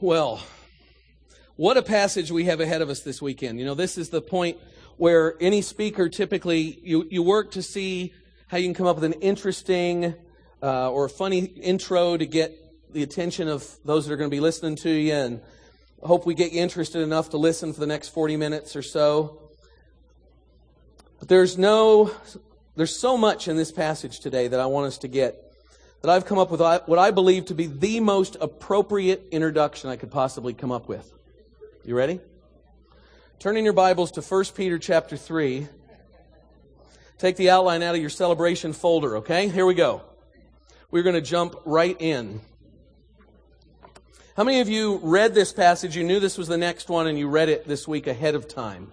Well, what a passage we have ahead of us this weekend. You know, this is the point where any speaker typically, you, you work to see how you can come up with an interesting uh, or funny intro to get the attention of those that are going to be listening to you and hope we get you interested enough to listen for the next 40 minutes or so. But there's no, there's so much in this passage today that I want us to get that I've come up with what I believe to be the most appropriate introduction I could possibly come up with. You ready? Turn in your Bibles to 1 Peter chapter 3. Take the outline out of your celebration folder, okay? Here we go. We're going to jump right in. How many of you read this passage? You knew this was the next one and you read it this week ahead of time.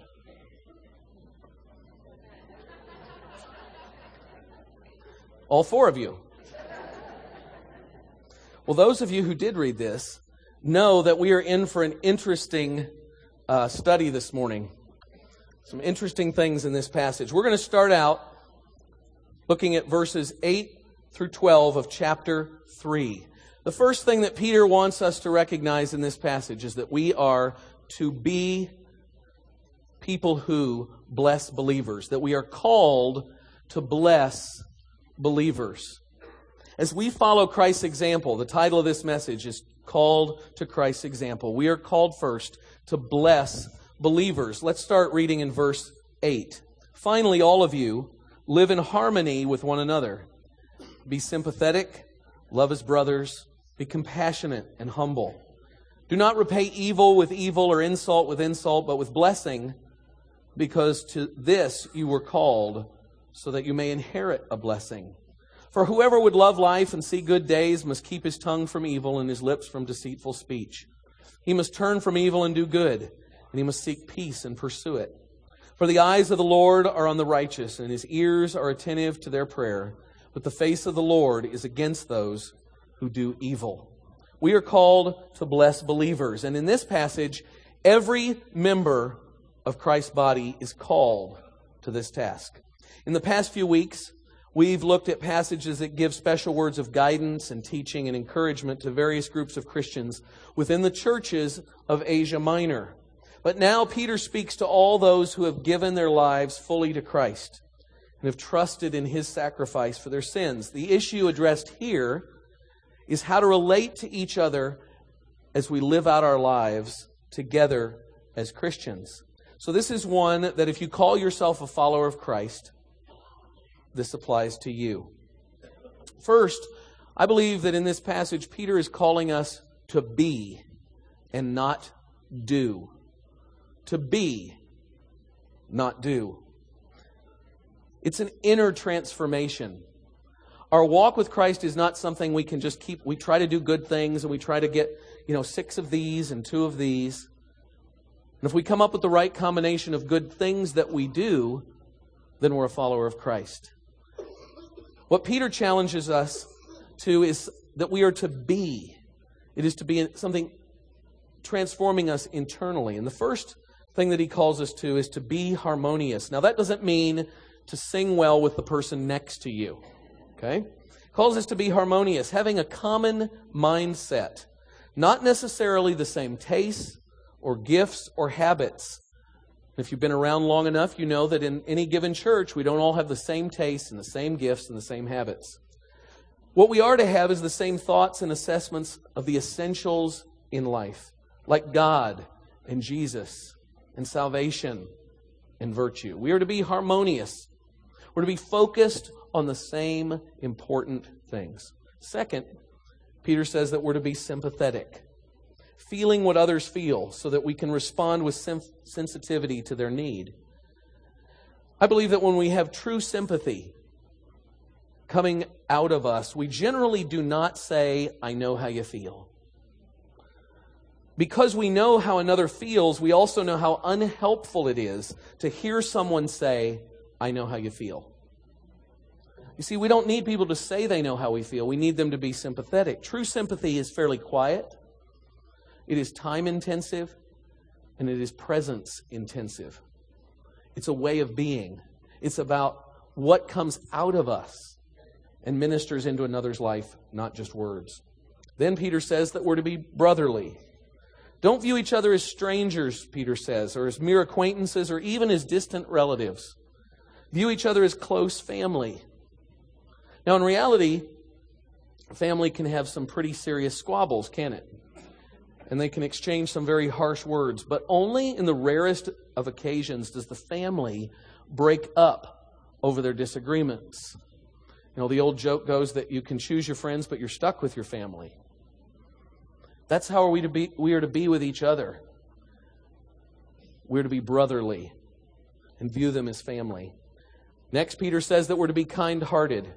All four of you. Well, those of you who did read this know that we are in for an interesting uh, study this morning. Some interesting things in this passage. We're going to start out looking at verses 8 through 12 of chapter 3. The first thing that Peter wants us to recognize in this passage is that we are to be people who bless believers, that we are called to bless believers. As we follow Christ's example, the title of this message is called to Christ's example. We are called first to bless believers. Let's start reading in verse 8. Finally, all of you live in harmony with one another. Be sympathetic, love as brothers, be compassionate and humble. Do not repay evil with evil or insult with insult, but with blessing, because to this you were called so that you may inherit a blessing. For whoever would love life and see good days must keep his tongue from evil and his lips from deceitful speech. He must turn from evil and do good, and he must seek peace and pursue it. For the eyes of the Lord are on the righteous, and his ears are attentive to their prayer. But the face of the Lord is against those who do evil. We are called to bless believers. And in this passage, every member of Christ's body is called to this task. In the past few weeks, we've looked at passages that give special words of guidance and teaching and encouragement to various groups of Christians within the churches of Asia Minor. But now Peter speaks to all those who have given their lives fully to Christ and have trusted in his sacrifice for their sins. The issue addressed here is how to relate to each other as we live out our lives together as Christians. So, this is one that if you call yourself a follower of Christ, this applies to you. First, I believe that in this passage, Peter is calling us to be and not do. To be, not do. It's an inner transformation. Our walk with Christ is not something we can just keep, we try to do good things and we try to get, you know, six of these and two of these. And if we come up with the right combination of good things that we do, then we're a follower of Christ. What Peter challenges us to is that we are to be. It is to be something transforming us internally. And the first thing that he calls us to is to be harmonious. Now, that doesn't mean to sing well with the person next to you. Okay? Calls us to be harmonious, having a common mindset. Not necessarily the same tastes or gifts or habits, if you've been around long enough, you know that in any given church, we don't all have the same tastes and the same gifts and the same habits. What we are to have is the same thoughts and assessments of the essentials in life, like God and Jesus and salvation and virtue. We are to be harmonious. We're to be focused on the same important things. Second, Peter says that we're to be sympathetic feeling what others feel so that we can respond with sensitivity to their need. I believe that when we have true sympathy coming out of us, we generally do not say, I know how you feel. Because we know how another feels, we also know how unhelpful it is to hear someone say, I know how you feel. You see, we don't need people to say they know how we feel. We need them to be sympathetic. True sympathy is fairly quiet. It is time intensive and it is presence intensive. It's a way of being. It's about what comes out of us and ministers into another's life, not just words. Then Peter says that we're to be brotherly. Don't view each other as strangers, Peter says, or as mere acquaintances, or even as distant relatives. View each other as close family. Now, in reality, family can have some pretty serious squabbles, can it? And they can exchange some very harsh words, but only in the rarest of occasions does the family break up over their disagreements. You know, the old joke goes that you can choose your friends, but you're stuck with your family. That's how are we to be we are to be with each other. We're to be brotherly and view them as family. Next, Peter says that we're to be kind hearted.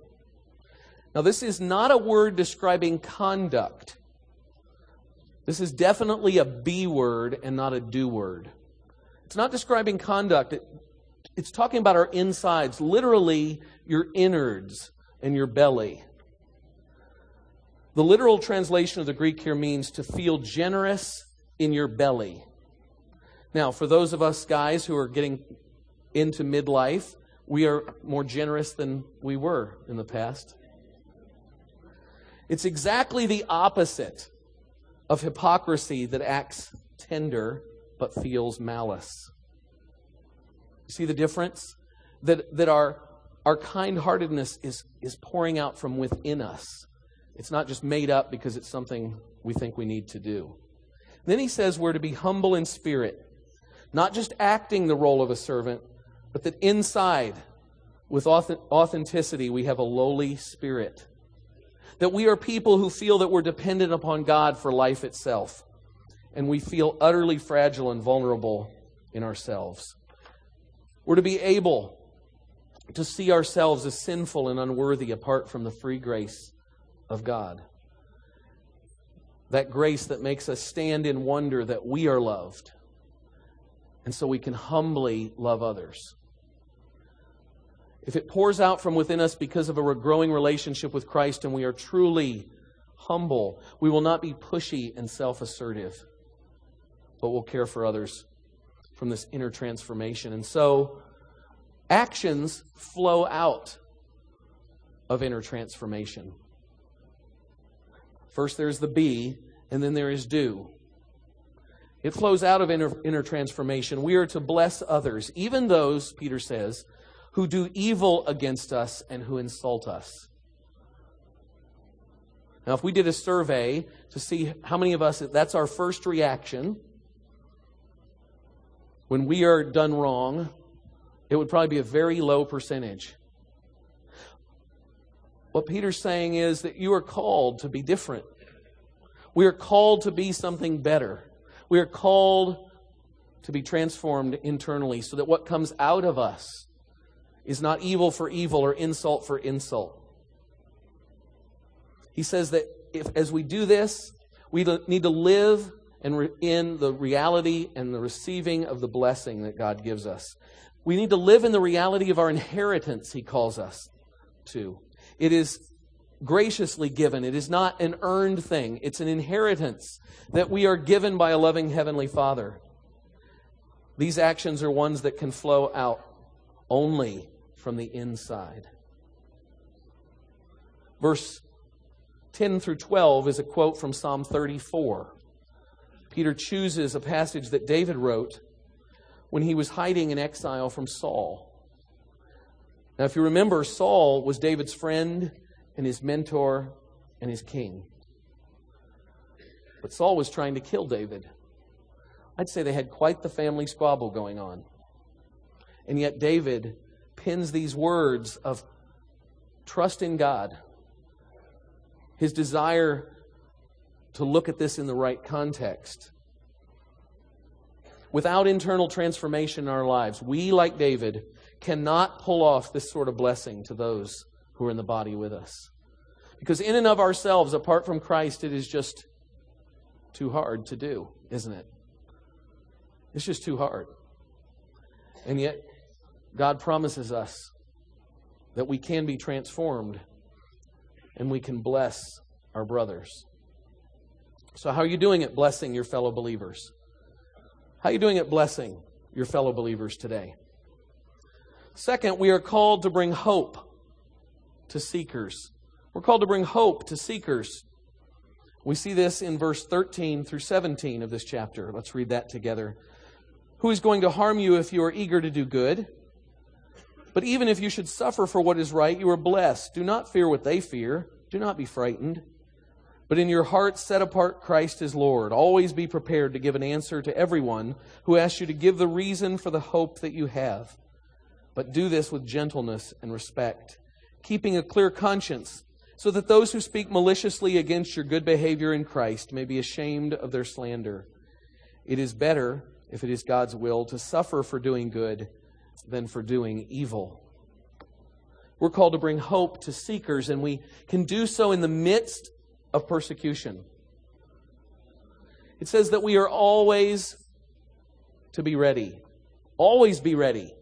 Now, this is not a word describing conduct. This is definitely a be word and not a do word. It's not describing conduct, it, it's talking about our insides, literally your innards and your belly. The literal translation of the Greek here means to feel generous in your belly. Now, for those of us guys who are getting into midlife, we are more generous than we were in the past. It's exactly the opposite of hypocrisy that acts tender but feels malice. See the difference? That, that our, our kind heartedness is, is pouring out from within us. It's not just made up because it's something we think we need to do. Then he says we're to be humble in spirit, not just acting the role of a servant, but that inside, with authenticity, we have a lowly spirit. That we are people who feel that we're dependent upon God for life itself, and we feel utterly fragile and vulnerable in ourselves. We're to be able to see ourselves as sinful and unworthy apart from the free grace of God. That grace that makes us stand in wonder that we are loved. And so we can humbly love others. If it pours out from within us because of a growing relationship with Christ and we are truly humble, we will not be pushy and self assertive, but will care for others from this inner transformation. And so, actions flow out of inner transformation. First, there's the be, and then there is do. It flows out of inner, inner transformation. We are to bless others, even those, Peter says, who do evil against us and who insult us. Now, if we did a survey to see how many of us, that's our first reaction when we are done wrong, it would probably be a very low percentage. What Peter's saying is that you are called to be different. We are called to be something better. We are called to be transformed internally so that what comes out of us is not evil for evil or insult for insult. He says that if, as we do this, we need to live and in the reality and the receiving of the blessing that God gives us. We need to live in the reality of our inheritance, he calls us to. It is graciously given. It is not an earned thing, it's an inheritance that we are given by a loving Heavenly Father. These actions are ones that can flow out only from the inside. Verse 10 through 12 is a quote from Psalm 34. Peter chooses a passage that David wrote when he was hiding in exile from Saul. Now, if you remember, Saul was David's friend and his mentor and his king. But Saul was trying to kill David. I'd say they had quite the family squabble going on. And yet, David pins these words of trust in God, his desire to look at this in the right context. Without internal transformation in our lives, we, like David, cannot pull off this sort of blessing to those who are in the body with us. Because in and of ourselves, apart from Christ, it is just too hard to do, isn't it? It's just too hard. And yet, God promises us that we can be transformed and we can bless our brothers. So, how are you doing at blessing your fellow believers? How are you doing at blessing your fellow believers today? Second, we are called to bring hope to seekers. We're called to bring hope to seekers. We see this in verse 13 through 17 of this chapter. Let's read that together. Who is going to harm you if you are eager to do good? But even if you should suffer for what is right, you are blessed. Do not fear what they fear. Do not be frightened. But in your heart, set apart Christ as Lord. Always be prepared to give an answer to everyone who asks you to give the reason for the hope that you have. But do this with gentleness and respect, keeping a clear conscience so that those who speak maliciously against your good behavior in Christ may be ashamed of their slander. It is better, if it is God's will, to suffer for doing good than for doing evil. We're called to bring hope to seekers, and we can do so in the midst of persecution. It says that we are always to be ready. Always be ready.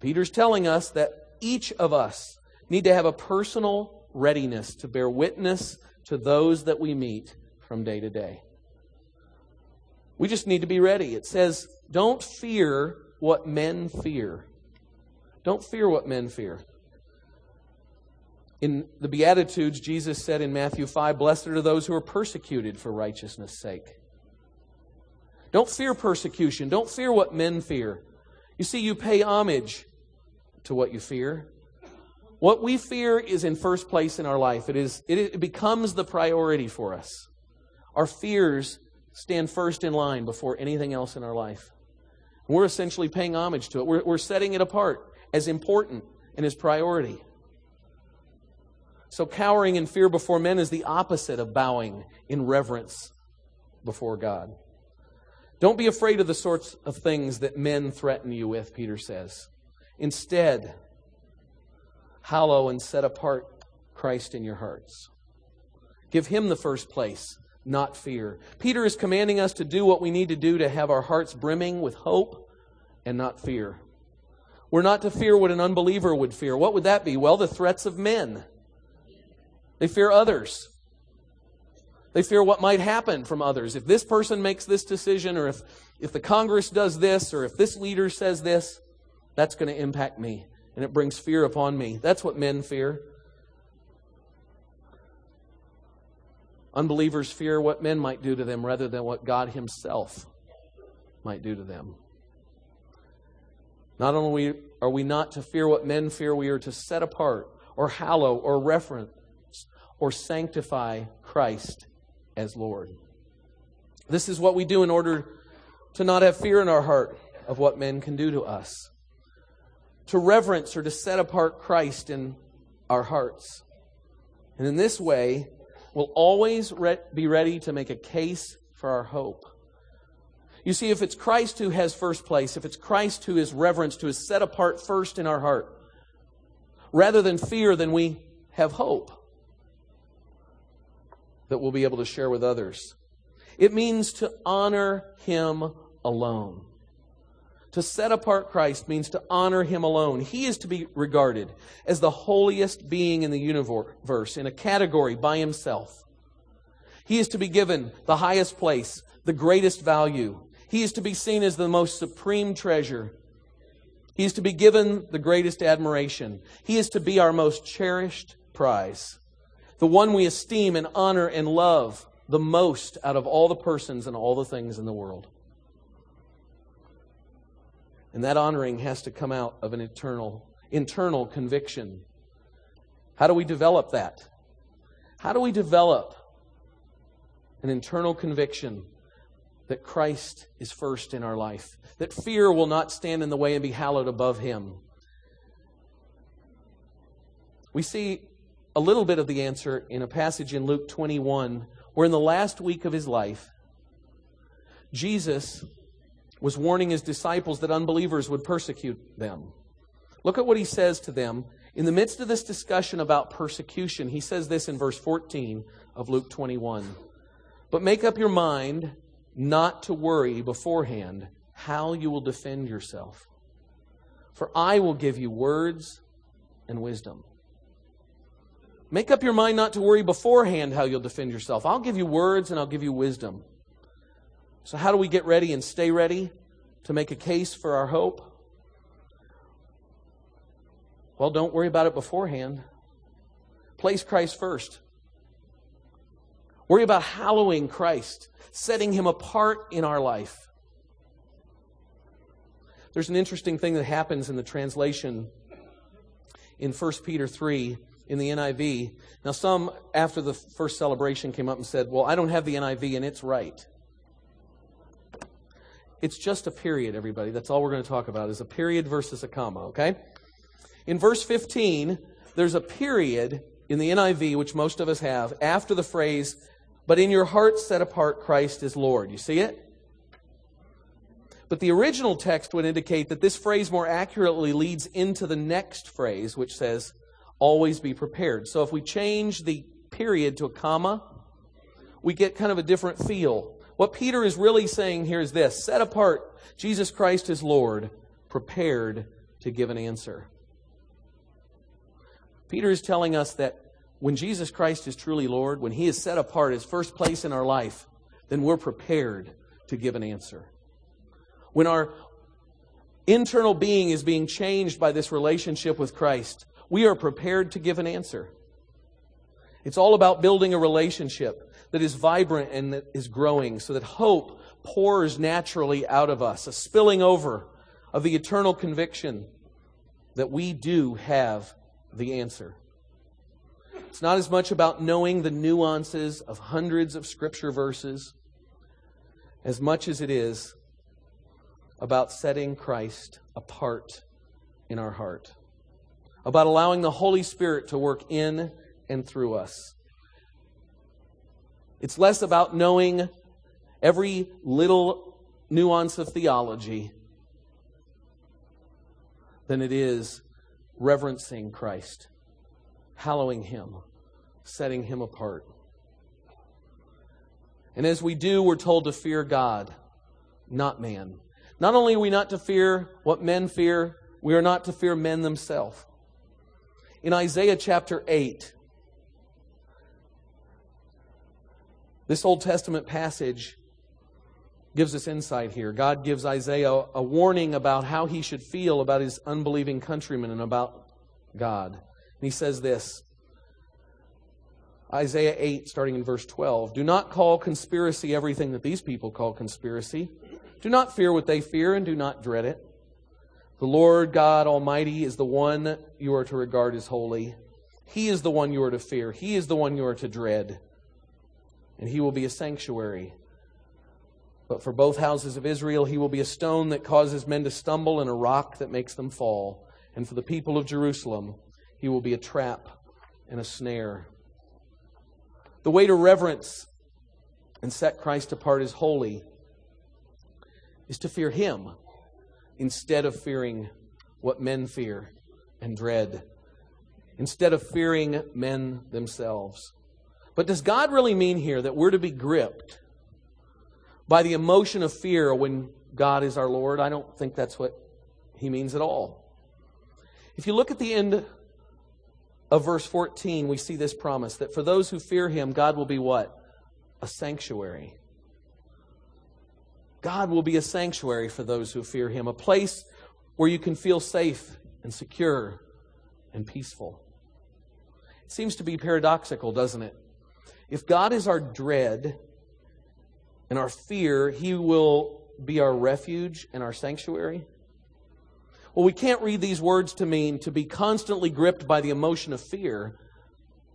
Peter's telling us that each of us need to have a personal readiness to bear witness to those that we meet from day to day. We just need to be ready. It says, don't fear what men fear. Don't fear what men fear. In the Beatitudes, Jesus said in Matthew 5, Blessed are those who are persecuted for righteousness' sake. Don't fear persecution. Don't fear what men fear. You see, you pay homage to what you fear. What we fear is in first place in our life. It, is, it, becomes the priority for us. Our fears stand first in line before anything else in our life. We're essentially paying homage to it. We're, we're setting it apart as important and as priority. So, cowering in fear before men is the opposite of bowing in reverence before God. Don't be afraid of the sorts of things that men threaten you with, Peter says. Instead, hallow and set apart Christ in your hearts. Give him the first place, not fear. Peter is commanding us to do what we need to do to have our hearts brimming with hope and not fear. We're not to fear what an unbeliever would fear. What would that be? Well, the threats of men. They fear others. They fear what might happen from others. If this person makes this decision, or if, if the Congress does this, or if this leader says this, that's going to impact me and it brings fear upon me. That's what men fear. Unbelievers fear what men might do to them rather than what God Himself might do to them. Not only are we not to fear what men fear, we are to set apart or hallow or reference or sanctify Christ as Lord. This is what we do in order to not have fear in our heart of what men can do to us to reverence or to set apart Christ in our hearts. And in this way, we'll always re- be ready to make a case for our hope. You see, if it's Christ who has first place, if it's Christ who is reverenced, who is set apart first in our heart, rather than fear, then we have hope that we'll be able to share with others. It means to honor Him alone. To set apart Christ means to honor him alone. He is to be regarded as the holiest being in the universe, in a category by himself. He is to be given the highest place, the greatest value. He is to be seen as the most supreme treasure. He is to be given the greatest admiration. He is to be our most cherished prize, the one we esteem and honor and love the most out of all the persons and all the things in the world. And that honoring has to come out of an eternal, internal conviction. How do we develop that? How do we develop an internal conviction that Christ is first in our life? That fear will not stand in the way and be hallowed above him? We see a little bit of the answer in a passage in Luke 21, where in the last week of his life, Jesus was warning his disciples that unbelievers would persecute them. Look at what he says to them. In the midst of this discussion about persecution, he says this in verse 14 of Luke 21. But make up your mind not to worry beforehand how you will defend yourself. For I will give you words and wisdom. Make up your mind not to worry beforehand how you'll defend yourself. I'll give you words and I'll give you wisdom. So, how do we get ready and stay ready to make a case for our hope? Well, don't worry about it beforehand. Place Christ first. Worry about hallowing Christ, setting him apart in our life. There's an interesting thing that happens in the translation in 1 Peter 3 in the NIV. Now, some after the first celebration came up and said, Well, I don't have the NIV and it's right. It's just a period, everybody. That's all we're going to talk about is a period versus a comma, okay? In verse 15, there's a period in the NIV, which most of us have, after the phrase, but in your heart set apart Christ is Lord. You see it? But the original text would indicate that this phrase more accurately leads into the next phrase, which says, always be prepared. So if we change the period to a comma, we get kind of a different feel. What Peter is really saying here is this set apart, Jesus Christ is Lord, prepared to give an answer. Peter is telling us that when Jesus Christ is truly Lord, when He is set apart as first place in our life, then we're prepared to give an answer. When our internal being is being changed by this relationship with Christ, we are prepared to give an answer. It's all about building a relationship that is vibrant and that is growing so that hope pours naturally out of us, a spilling over of the eternal conviction that we do have the answer. It's not as much about knowing the nuances of hundreds of scripture verses as much as it is about setting Christ apart in our heart, about allowing the Holy Spirit to work in and through us. It's less about knowing every little nuance of theology than it is reverencing Christ, hallowing Him, setting Him apart. And as we do, we're told to fear God, not man. Not only are we not to fear what men fear, we are not to fear men themselves. In Isaiah chapter 8, this Old Testament passage gives us insight here. God gives Isaiah a warning about how he should feel about his unbelieving countrymen and about God. And he says this Isaiah 8, starting in verse 12 Do not call conspiracy everything that these people call conspiracy. Do not fear what they fear, and do not dread it. The Lord God Almighty is the one you are to regard as holy. He is the one you are to fear. He is the one you are to dread. And he will be a sanctuary but for both houses of Israel, he will be a stone that causes men to stumble and a rock that makes them fall. And for the people of Jerusalem, he will be a trap and a snare. The way to reverence and set Christ apart as holy is to fear him instead of fearing what men fear and dread, instead of fearing men themselves. But does God really mean here that we're to be gripped by the emotion of fear when God is our Lord. I don't think that's what he means at all. If you look at the end of verse 14, we see this promise that for those who fear him, God will be what? A sanctuary. God will be a sanctuary for those who fear him, a place where you can feel safe and secure and peaceful. It seems to be paradoxical, doesn't it? If God is our dread, and our fear, He will be our refuge and our sanctuary? Well, we can't read these words to mean to be constantly gripped by the emotion of fear,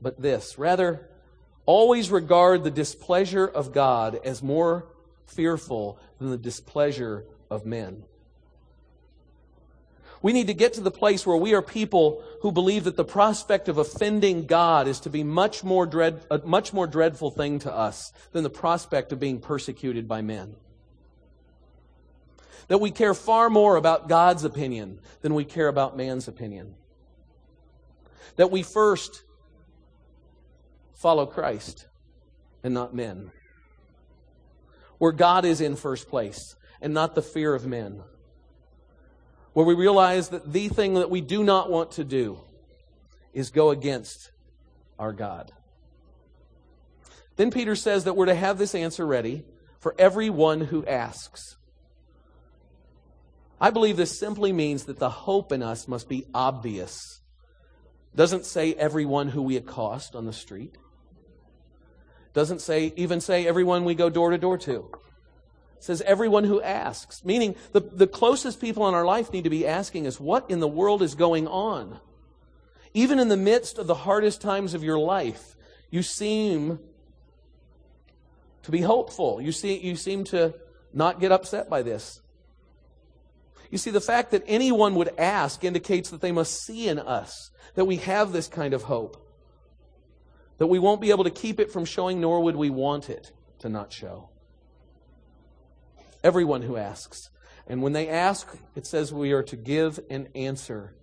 but this. Rather, always regard the displeasure of God as more fearful than the displeasure of men. We need to get to the place where we are people who believe that the prospect of offending God is to be much more dread, a much more dreadful thing to us than the prospect of being persecuted by men. That we care far more about God's opinion than we care about man's opinion. That we first follow Christ and not men. Where God is in first place and not the fear of men where we realize that the thing that we do not want to do is go against our God. Then Peter says that we're to have this answer ready for everyone who asks. I believe this simply means that the hope in us must be obvious. Doesn't say everyone who we accost on the street. Doesn't say even say everyone we go door to door to. Says everyone who asks, meaning the, the closest people in our life need to be asking us, what in the world is going on? Even in the midst of the hardest times of your life, you seem to be hopeful. You, see, you seem to not get upset by this. You see, the fact that anyone would ask indicates that they must see in us that we have this kind of hope. That we won't be able to keep it from showing, nor would we want it to not show. Everyone who asks. And when they ask, it says we are to give an answer.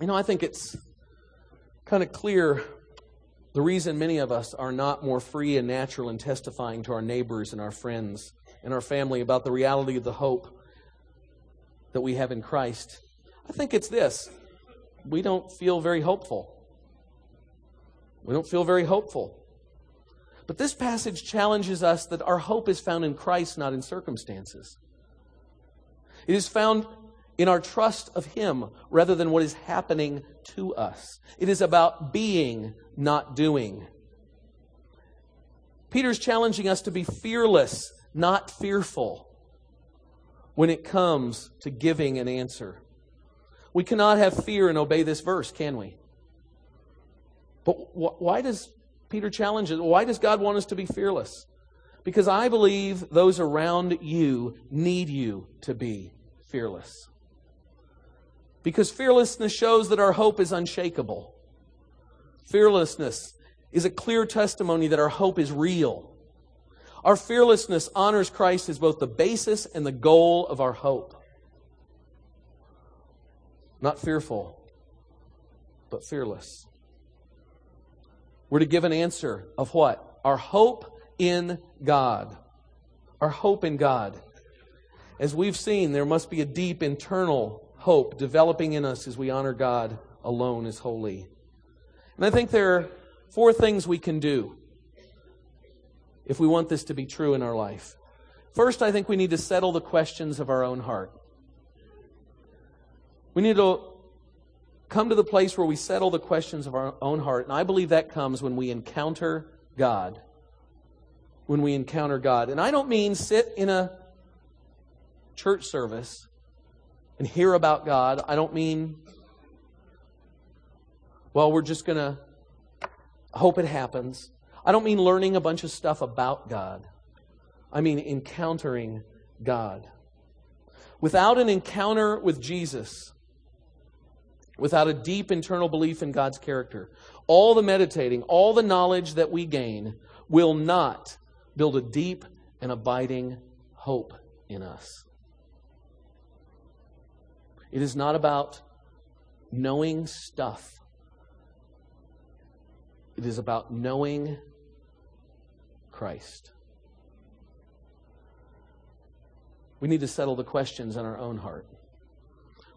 You know, I think it's kind of clear the reason many of us are not more free and natural in testifying to our neighbors and our friends and our family about the reality of the hope that we have in Christ. I think it's this we don't feel very hopeful. We don't feel very hopeful. But this passage challenges us that our hope is found in Christ, not in circumstances. It is found in our trust of Him rather than what is happening to us. It is about being, not doing. Peter's challenging us to be fearless, not fearful, when it comes to giving an answer. We cannot have fear and obey this verse, can we? But wh- why does Peter challenges? Why does God want us to be fearless? Because I believe those around you need you to be fearless. Because fearlessness shows that our hope is unshakable. Fearlessness is a clear testimony that our hope is real. Our fearlessness honors Christ as both the basis and the goal of our hope. Not fearful, but fearless. We're to give an answer of what? Our hope in God. Our hope in God. As we've seen, there must be a deep internal hope developing in us as we honor God alone as holy. And I think there are four things we can do if we want this to be true in our life. First, I think we need to settle the questions of our own heart. We need to come to the place where we settle the questions of our own heart. And I believe that comes when we encounter God. When we encounter God. And I don't mean sit in a church service and hear about God. I don't mean, well, we're just going to hope it happens. I don't mean learning a bunch of stuff about God. I mean encountering God. Without an encounter with Jesus, without a deep internal belief in God's character, all the meditating, all the knowledge that we gain will not build a deep and abiding hope in us. It is not about knowing stuff. It is about knowing Christ. We need to settle the questions in our own heart.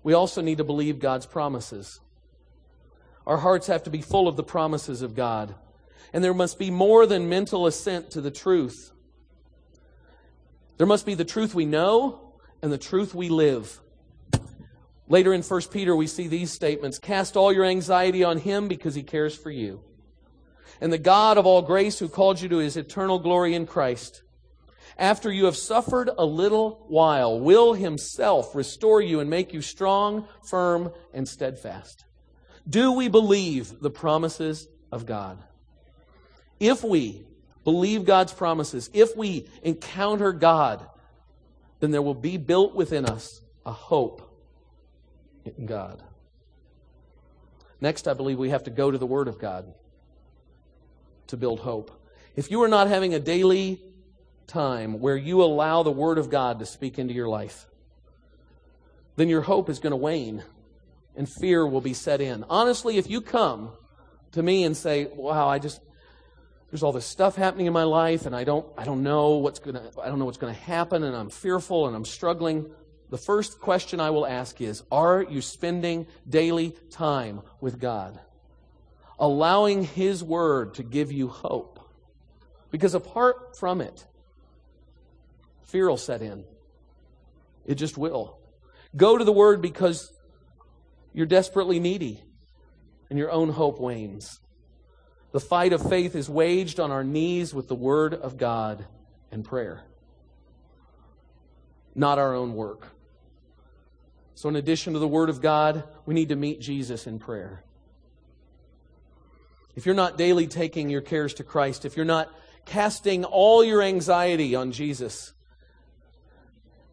We also need to believe God's promises. Our hearts have to be full of the promises of God. And there must be more than mental assent to the truth. There must be the truth we know and the truth we live. Later in 1 Peter, we see these statements Cast all your anxiety on him because he cares for you. And the God of all grace, who called you to his eternal glory in Christ, after you have suffered a little while, will himself restore you and make you strong, firm, and steadfast. Do we believe the promises of God? If we believe God's promises, if we encounter God, then there will be built within us a hope in God. Next, I believe we have to go to the Word of God to build hope. If you are not having a daily time where you allow the Word of God to speak into your life, then your hope is going to wane and fear will be set in. Honestly, if you come to me and say, "Wow, I just there's all this stuff happening in my life and I don't I don't know what's going to I don't know what's going to happen and I'm fearful and I'm struggling." the first question I will ask is Are you spending daily time with God? Allowing His Word to give you hope. Because apart from it, fear will set in. It just will. Go to the Word because you're desperately needy and your own hope wanes. The fight of faith is waged on our knees with the Word of God and prayer, not our own work. So, in addition to the Word of God, we need to meet Jesus in prayer. If you're not daily taking your cares to Christ, if you're not casting all your anxiety on Jesus,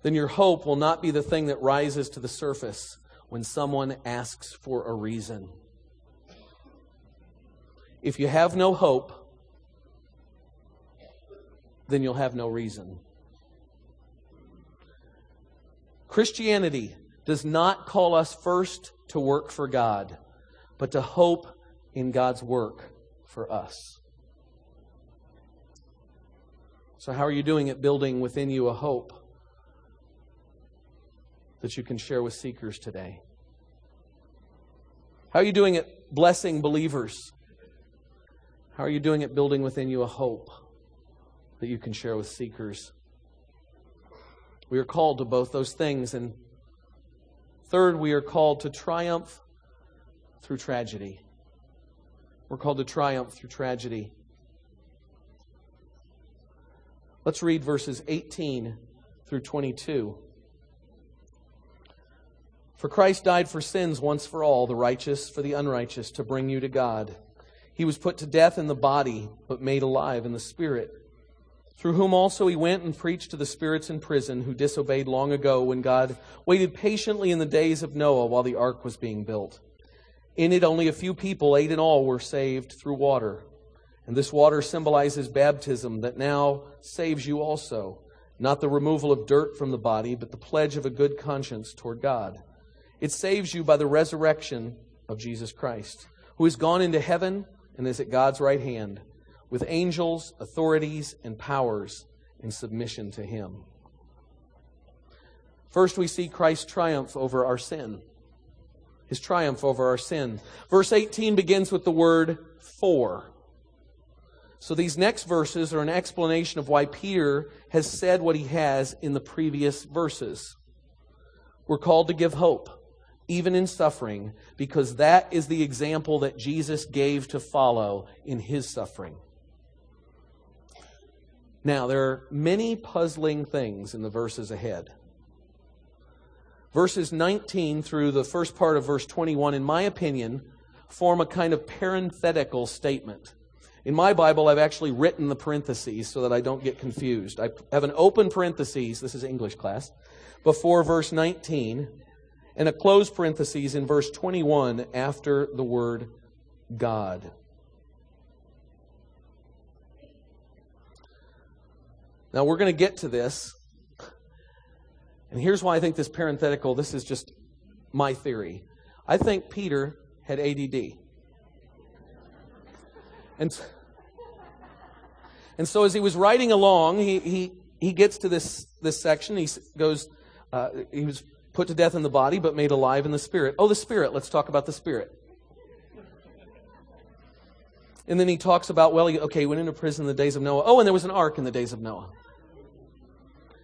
then your hope will not be the thing that rises to the surface when someone asks for a reason. If you have no hope, then you'll have no reason. Christianity does not call us first to work for God, but to hope in God's work for us. So, how are you doing at building within you a hope that you can share with seekers today? How are you doing at blessing believers? How are you doing at building within you a hope that you can share with seekers? We are called to both those things. And third, we are called to triumph through tragedy. We're called to triumph through tragedy. Let's read verses 18 through 22. For Christ died for sins once for all, the righteous for the unrighteous, to bring you to God. He was put to death in the body, but made alive in the spirit, through whom also he went and preached to the spirits in prison who disobeyed long ago when God waited patiently in the days of Noah while the ark was being built. In it, only a few people, eight in all, were saved through water. And this water symbolizes baptism that now saves you also, not the removal of dirt from the body, but the pledge of a good conscience toward God. It saves you by the resurrection of Jesus Christ, who has gone into heaven and is at God's right hand, with angels, authorities, and powers in submission to him. First, we see Christ's triumph over our sin. His triumph over our sin. Verse 18 begins with the word for. So these next verses are an explanation of why Peter has said what he has in the previous verses. We're called to give hope even in suffering, because that is the example that Jesus gave to follow in his suffering. Now, there are many puzzling things in the verses ahead. Verses 19 through the first part of verse 21, in my opinion, form a kind of parenthetical statement. In my Bible, I've actually written the parentheses so that I don't get confused. I have an open parentheses, this is English class, before verse 19, and a closed parenthesis in verse 21 after the word God. Now we're going to get to this. And here's why I think this parenthetical, this is just my theory. I think Peter had ADD. And, and so as he was writing along, he, he, he gets to this, this section. He goes, uh, he was put to death in the body, but made alive in the spirit. Oh, the spirit. Let's talk about the spirit. And then he talks about, well, he, okay, he went into prison in the days of Noah. Oh, and there was an ark in the days of Noah.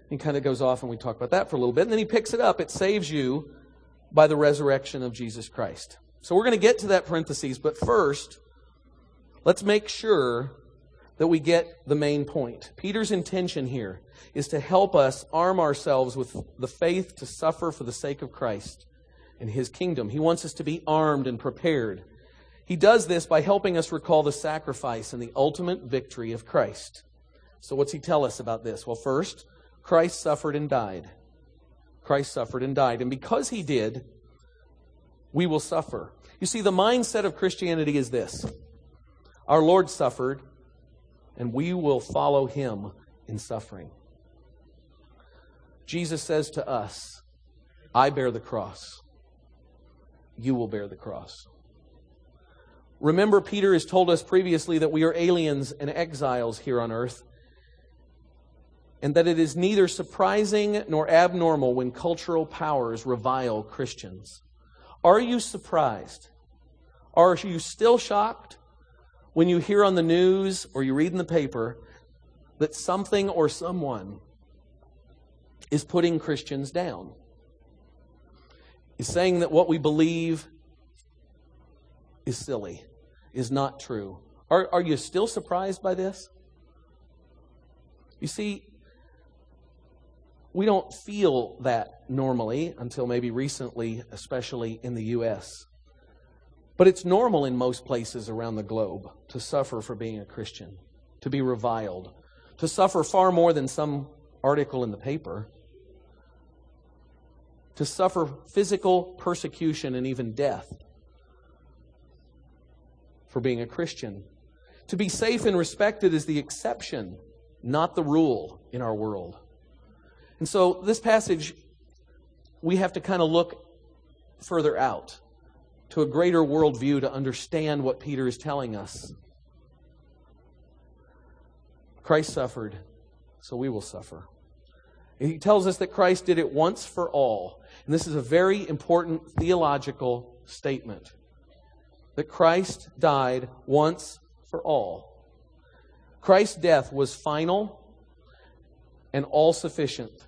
He kind of goes off and we talk about that for a little bit. And then he picks it up. It saves you by the resurrection of Jesus Christ. So we're going to get to that parentheses, but first, let's make sure that we get the main point. Peter's intention here is to help us arm ourselves with the faith to suffer for the sake of Christ and his kingdom. He wants us to be armed and prepared. He does this by helping us recall the sacrifice and the ultimate victory of Christ. So, what's he tell us about this? Well, first, Christ suffered and died. Christ suffered and died. And because he did, we will suffer. You see, the mindset of Christianity is this Our Lord suffered, and we will follow him in suffering. Jesus says to us, I bear the cross. You will bear the cross. Remember, Peter has told us previously that we are aliens and exiles here on earth, and that it is neither surprising nor abnormal when cultural powers revile Christians. Are you surprised? Are you still shocked when you hear on the news or you read in the paper that something or someone is putting Christians down. Is saying that what we believe is silly, is not true, Are, are you still surprised by this? You see, we don't feel that normally until maybe recently, especially in the U.S. But it's normal in most places around the globe to suffer for being a Christian, to be reviled, to suffer far more than some article in the paper, to suffer physical persecution and even death for being a Christian. To be safe and respected is the exception, not the rule in our world. And so, this passage, we have to kind of look further out to a greater worldview to understand what Peter is telling us. Christ suffered, so we will suffer. He tells us that Christ did it once for all. And this is a very important theological statement that Christ died once for all. Christ's death was final and all sufficient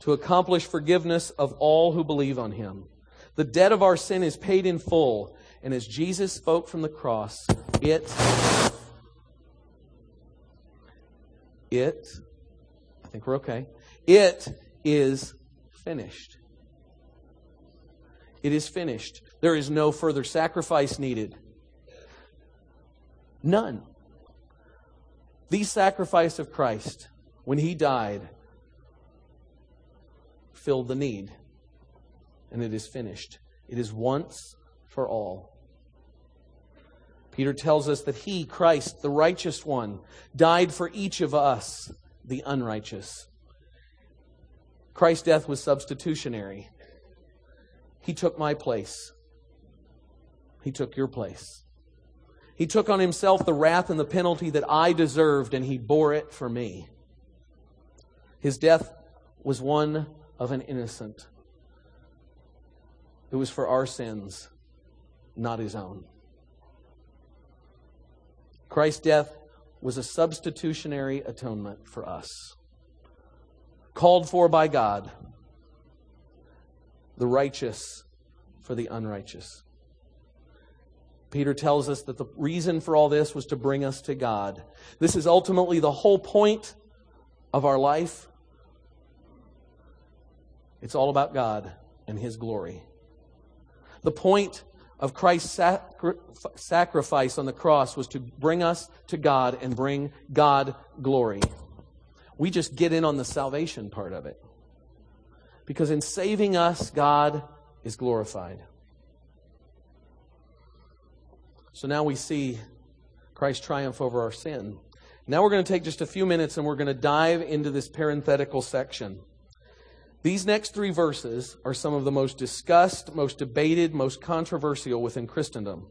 to accomplish forgiveness of all who believe on him. The debt of our sin is paid in full, and as Jesus spoke from the cross, it it I think we're okay. It is finished. It is finished. There is no further sacrifice needed. None. The sacrifice of Christ, when he died, filled the need. And it is finished. It is once for all. Peter tells us that he, Christ, the righteous one, died for each of us, the unrighteous. Christ's death was substitutionary. He took my place. He took your place. He took on himself the wrath and the penalty that I deserved, and he bore it for me. His death was one of an innocent. It was for our sins, not his own. Christ's death was a substitutionary atonement for us, called for by God, the righteous for the unrighteous. Peter tells us that the reason for all this was to bring us to God. This is ultimately the whole point of our life it's all about God and His glory. The point of Christ's sacri- sacrifice on the cross was to bring us to God and bring God glory. We just get in on the salvation part of it. Because in saving us, God is glorified. So now we see Christ's triumph over our sin. Now we're going to take just a few minutes and we're going to dive into this parenthetical section. These next three verses are some of the most discussed, most debated, most controversial within Christendom,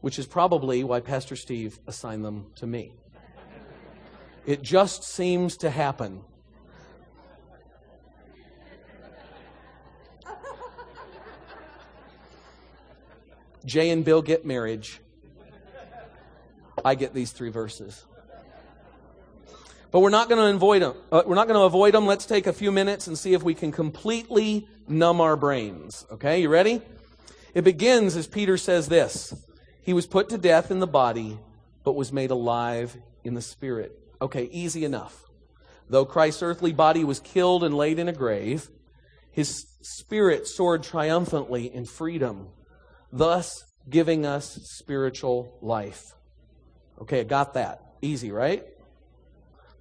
which is probably why Pastor Steve assigned them to me. It just seems to happen. Jay and Bill get marriage. I get these three verses. But we're not going to avoid them. Uh, we're not going to avoid them. Let's take a few minutes and see if we can completely numb our brains. Okay, you ready? It begins as Peter says this He was put to death in the body, but was made alive in the spirit. Okay, easy enough. Though Christ's earthly body was killed and laid in a grave, his spirit soared triumphantly in freedom, thus giving us spiritual life. Okay, I got that. Easy, right?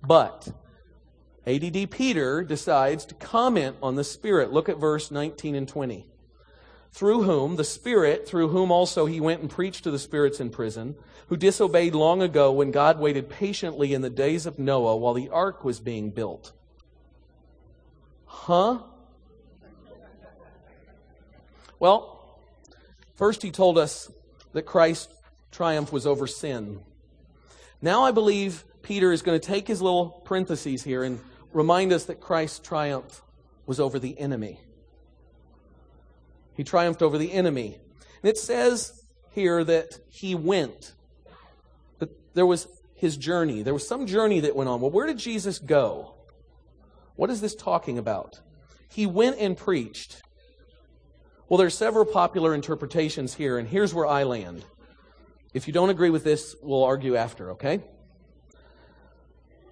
But ADD Peter decides to comment on the Spirit. Look at verse 19 and 20. Through whom, the Spirit, through whom also he went and preached to the spirits in prison, who disobeyed long ago when God waited patiently in the days of Noah while the ark was being built. Huh? Well, first he told us that Christ's triumph was over sin. Now I believe Peter is going to take his little parentheses here and remind us that Christ's triumph was over the enemy. He triumphed over the enemy. And it says here that he went. But there was his journey. There was some journey that went on. Well, where did Jesus go? What is this talking about? He went and preached. Well, there's several popular interpretations here, and here's where I land. If you don't agree with this, we'll argue after, okay?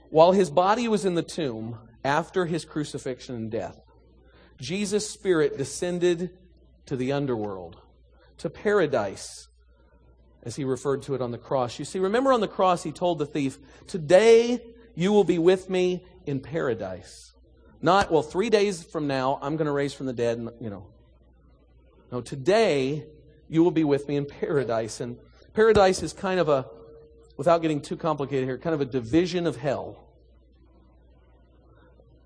While his body was in the tomb after his crucifixion and death, Jesus' spirit descended to the underworld, to paradise, as he referred to it on the cross. You see, remember on the cross, he told the thief, Today you will be with me in paradise. Not, well, three days from now, I'm going to raise from the dead, and, you know. No, today you will be with me in paradise. And paradise is kind of a, without getting too complicated here, kind of a division of hell.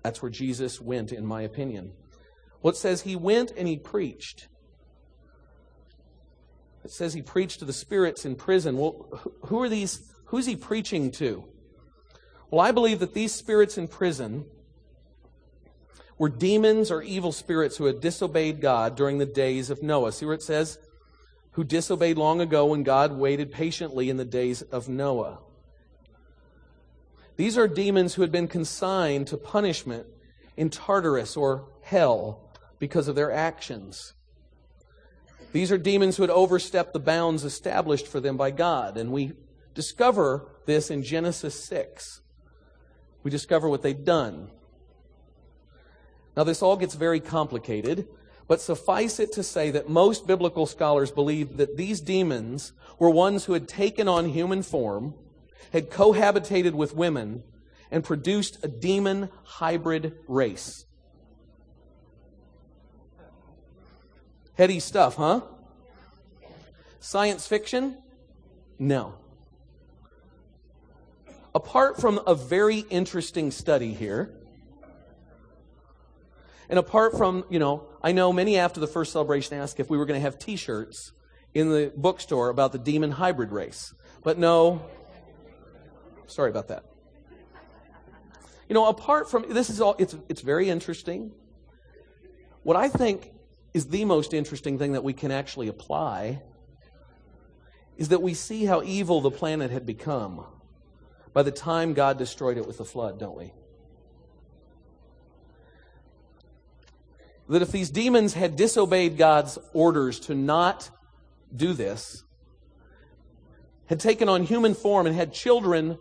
That's where Jesus went, in my opinion. What says he went and he preached. It says he preached to the spirits in prison. Well, who are these? Who's he preaching to? Well, I believe that these spirits in prison were demons or evil spirits who had disobeyed God during the days of Noah. See where it says? Who disobeyed long ago when God waited patiently in the days of Noah. These are demons who had been consigned to punishment in Tartarus or hell because of their actions. These are demons who had overstepped the bounds established for them by God. And we discover this in Genesis 6. We discover what they've done. Now, this all gets very complicated, but suffice it to say that most biblical scholars believe that these demons were ones who had taken on human form, had cohabitated with women, and produced a demon hybrid race. Heady stuff, huh? Science fiction? No. Apart from a very interesting study here, and apart from, you know, I know many after the first celebration asked if we were going to have t shirts in the bookstore about the demon hybrid race. But no, sorry about that. You know, apart from this is all it's it's very interesting. What I think is the most interesting thing that we can actually apply is that we see how evil the planet had become by the time God destroyed it with the flood, don't we? That if these demons had disobeyed God's orders to not do this, had taken on human form and had children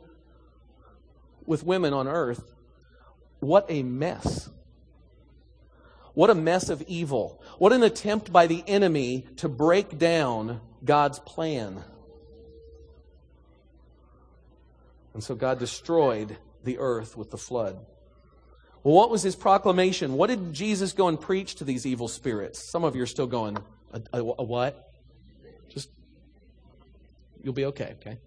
with women on earth, what a mess. What a mess of evil. What an attempt by the enemy to break down God's plan. And so God destroyed the earth with the flood. Well, what was his proclamation? What did Jesus go and preach to these evil spirits? Some of you are still going, a, a, a what? Just, you'll be okay, okay?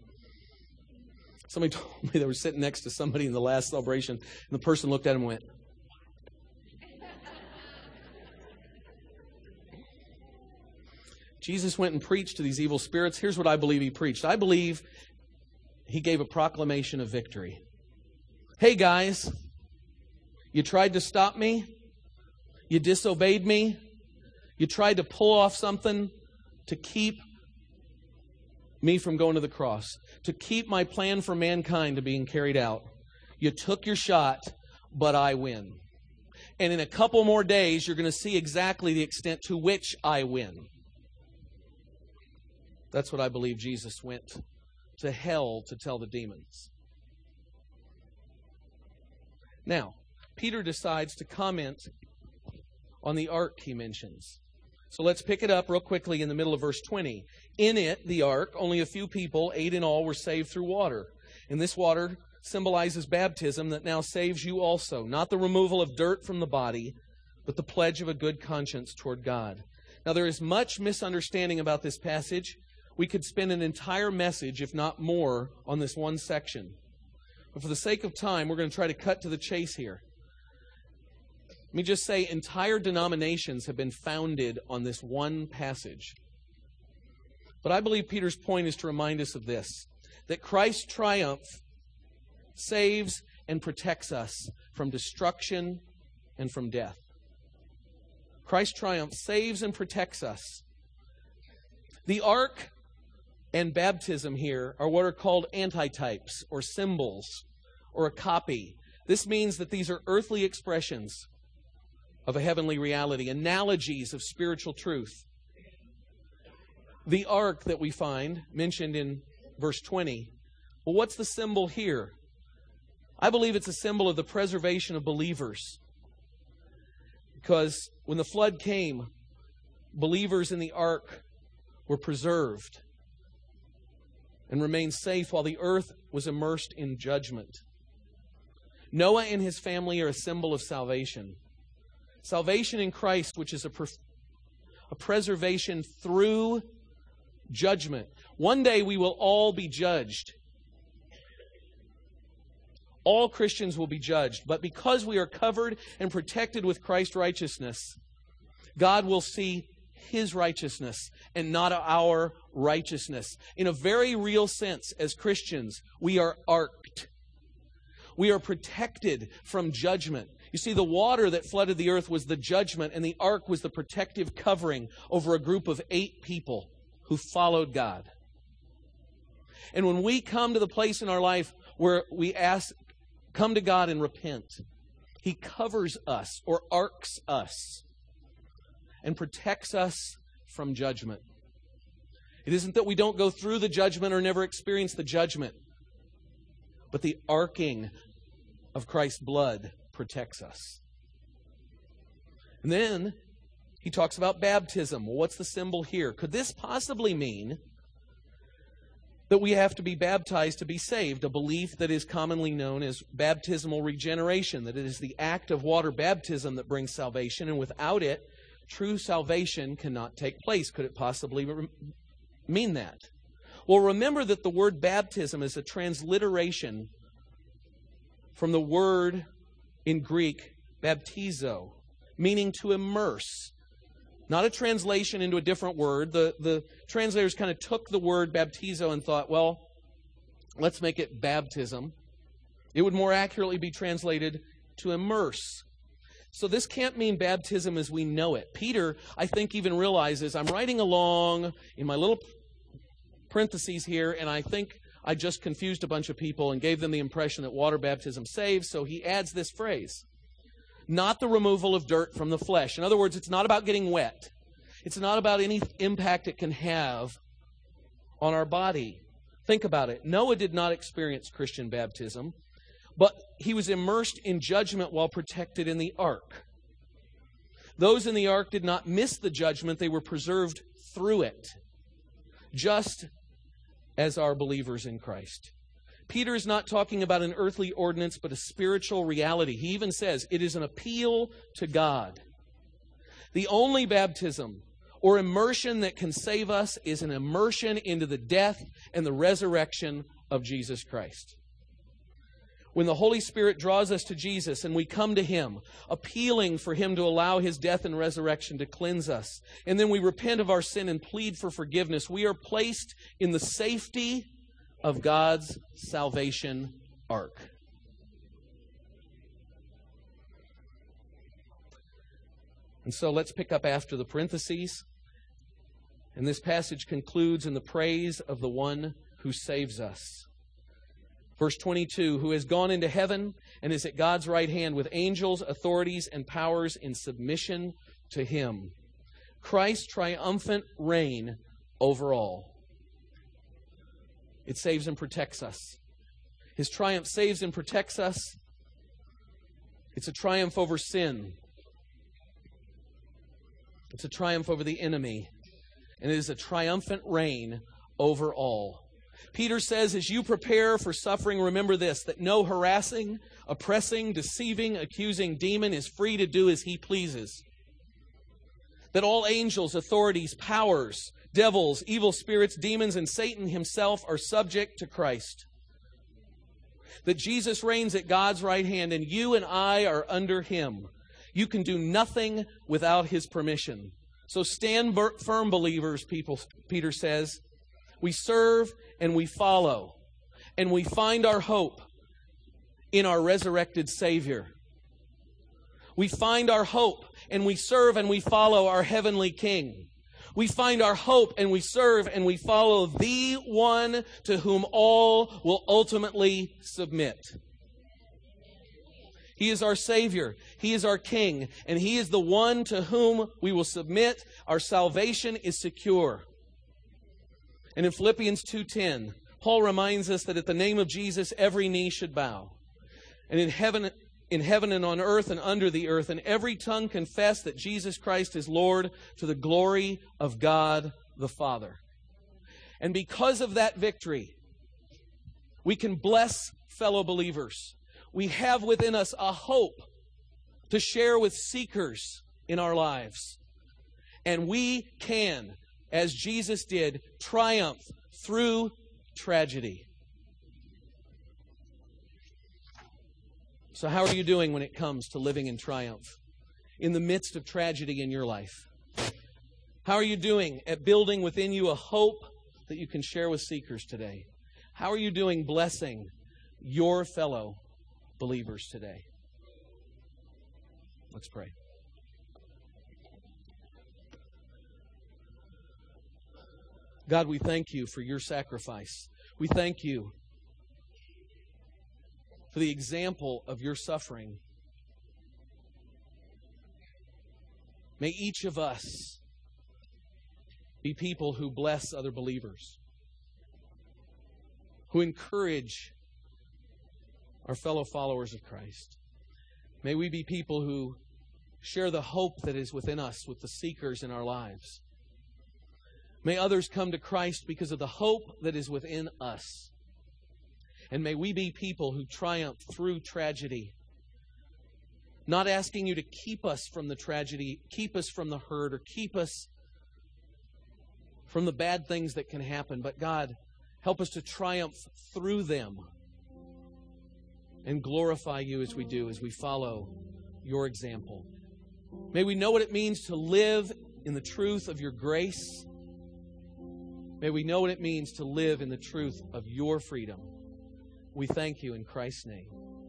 Somebody told me they were sitting next to somebody in the last celebration, and the person looked at him and went, Jesus went and preached to these evil spirits. Here's what I believe he preached I believe he gave a proclamation of victory. Hey, guys, you tried to stop me. You disobeyed me. You tried to pull off something to keep me from going to the cross, to keep my plan for mankind to being carried out. You took your shot, but I win. And in a couple more days, you're going to see exactly the extent to which I win. That's what I believe Jesus went to hell to tell the demons. Now, Peter decides to comment on the ark he mentions. So let's pick it up real quickly in the middle of verse 20. In it, the ark, only a few people, eight in all, were saved through water. And this water symbolizes baptism that now saves you also, not the removal of dirt from the body, but the pledge of a good conscience toward God. Now, there is much misunderstanding about this passage. We could spend an entire message, if not more, on this one section. But for the sake of time, we're going to try to cut to the chase here. Let me just say entire denominations have been founded on this one passage. But I believe Peter's point is to remind us of this that Christ's triumph saves and protects us from destruction and from death. Christ's triumph saves and protects us. The ark and baptism here are what are called antitypes or symbols or a copy. This means that these are earthly expressions of a heavenly reality, analogies of spiritual truth. the ark that we find mentioned in verse 20. Well, what's the symbol here? I believe it's a symbol of the preservation of believers. Because when the flood came, believers in the ark were preserved and remained safe while the earth was immersed in judgment. Noah and his family are a symbol of salvation. Salvation in Christ, which is a, a preservation through judgment. One day we will all be judged. All Christians will be judged. But because we are covered and protected with Christ's righteousness, God will see his righteousness and not our righteousness. In a very real sense, as Christians, we are arked. We are protected from judgment. You see, the water that flooded the earth was the judgment, and the ark was the protective covering over a group of eight people who followed God. And when we come to the place in our life where we ask, come to God and repent, He covers us or arks us and protects us from judgment. It isn't that we don't go through the judgment or never experience the judgment, but the arking of Christ's blood protects us. And then he talks about baptism. Well, what's the symbol here? Could this possibly mean that we have to be baptized to be saved? A belief that is commonly known as baptismal regeneration, that it is the act of water baptism that brings salvation, and without it, true salvation cannot take place. Could it possibly re- mean that? Well, remember that the word baptism is a transliteration from the word in Greek, baptizo, meaning to immerse not a translation into a different word. The, the translators kind of took the word baptizo and thought, well, let's make it baptism. It would more accurately be translated to immerse. So this can't mean baptism as we know it. Peter, I think, even realizes I'm writing along in my little parentheses here, and I think I just confused a bunch of people and gave them the impression that water baptism saves, so he adds this phrase not the removal of dirt from the flesh. In other words, it's not about getting wet, it's not about any impact it can have on our body. Think about it. Noah did not experience Christian baptism, but he was immersed in judgment while protected in the ark. Those in the ark did not miss the judgment, they were preserved through it, just as our believers in Christ. Peter is not talking about an earthly ordinance, but a spiritual reality. He even says it is an appeal to God. The only baptism or immersion that can save us is an immersion into the death and the resurrection of Jesus Christ. When the Holy Spirit draws us to Jesus and we come to Him, appealing for Him to allow His death and resurrection to cleanse us, and then we repent of our sin and plead for forgiveness, we are placed in the safety of God's salvation ark. And so let's pick up after the parentheses. And this passage concludes in the praise of the one who saves us. Verse 22 Who has gone into heaven and is at God's right hand with angels, authorities, and powers in submission to him. Christ's triumphant reign over all. It saves and protects us. His triumph saves and protects us. It's a triumph over sin. It's a triumph over the enemy. And it is a triumphant reign over all. Peter says, as you prepare for suffering, remember this that no harassing, oppressing, deceiving, accusing demon is free to do as he pleases. That all angels, authorities, powers, devils, evil spirits, demons, and Satan himself are subject to Christ. That Jesus reigns at God's right hand and you and I are under him. You can do nothing without his permission. So stand firm, believers, people, Peter says. We serve and we follow, and we find our hope in our resurrected Savior. We find our hope and we serve and we follow our heavenly King we find our hope and we serve and we follow the one to whom all will ultimately submit. He is our Savior. He is our King. And He is the one to whom we will submit. Our salvation is secure. And in Philippians 2:10, Paul reminds us that at the name of Jesus every knee should bow. And in heaven in heaven and on earth and under the earth and every tongue confess that Jesus Christ is Lord to the glory of God the Father. And because of that victory, we can bless fellow believers. We have within us a hope to share with seekers in our lives. And we can, as Jesus did, triumph through tragedy. So, how are you doing when it comes to living in triumph in the midst of tragedy in your life? How are you doing at building within you a hope that you can share with seekers today? How are you doing blessing your fellow believers today? Let's pray. God, we thank you for your sacrifice. We thank you for the example of your suffering. May each of us be people who bless other believers, who encourage our fellow followers of Christ. May we be people who share the hope that is within us with the seekers in our lives. May others come to Christ because of the hope that is within us. And may we be people who triumph through tragedy. Not asking you to keep us from the tragedy, keep us from the hurt, or keep us from the bad things that can happen, but God, help us to triumph through them and glorify you as we do, as we follow your example. May we know what it means to live in the truth of your grace. May we know what it means to live in the truth of your freedom. We thank you in Christ's name.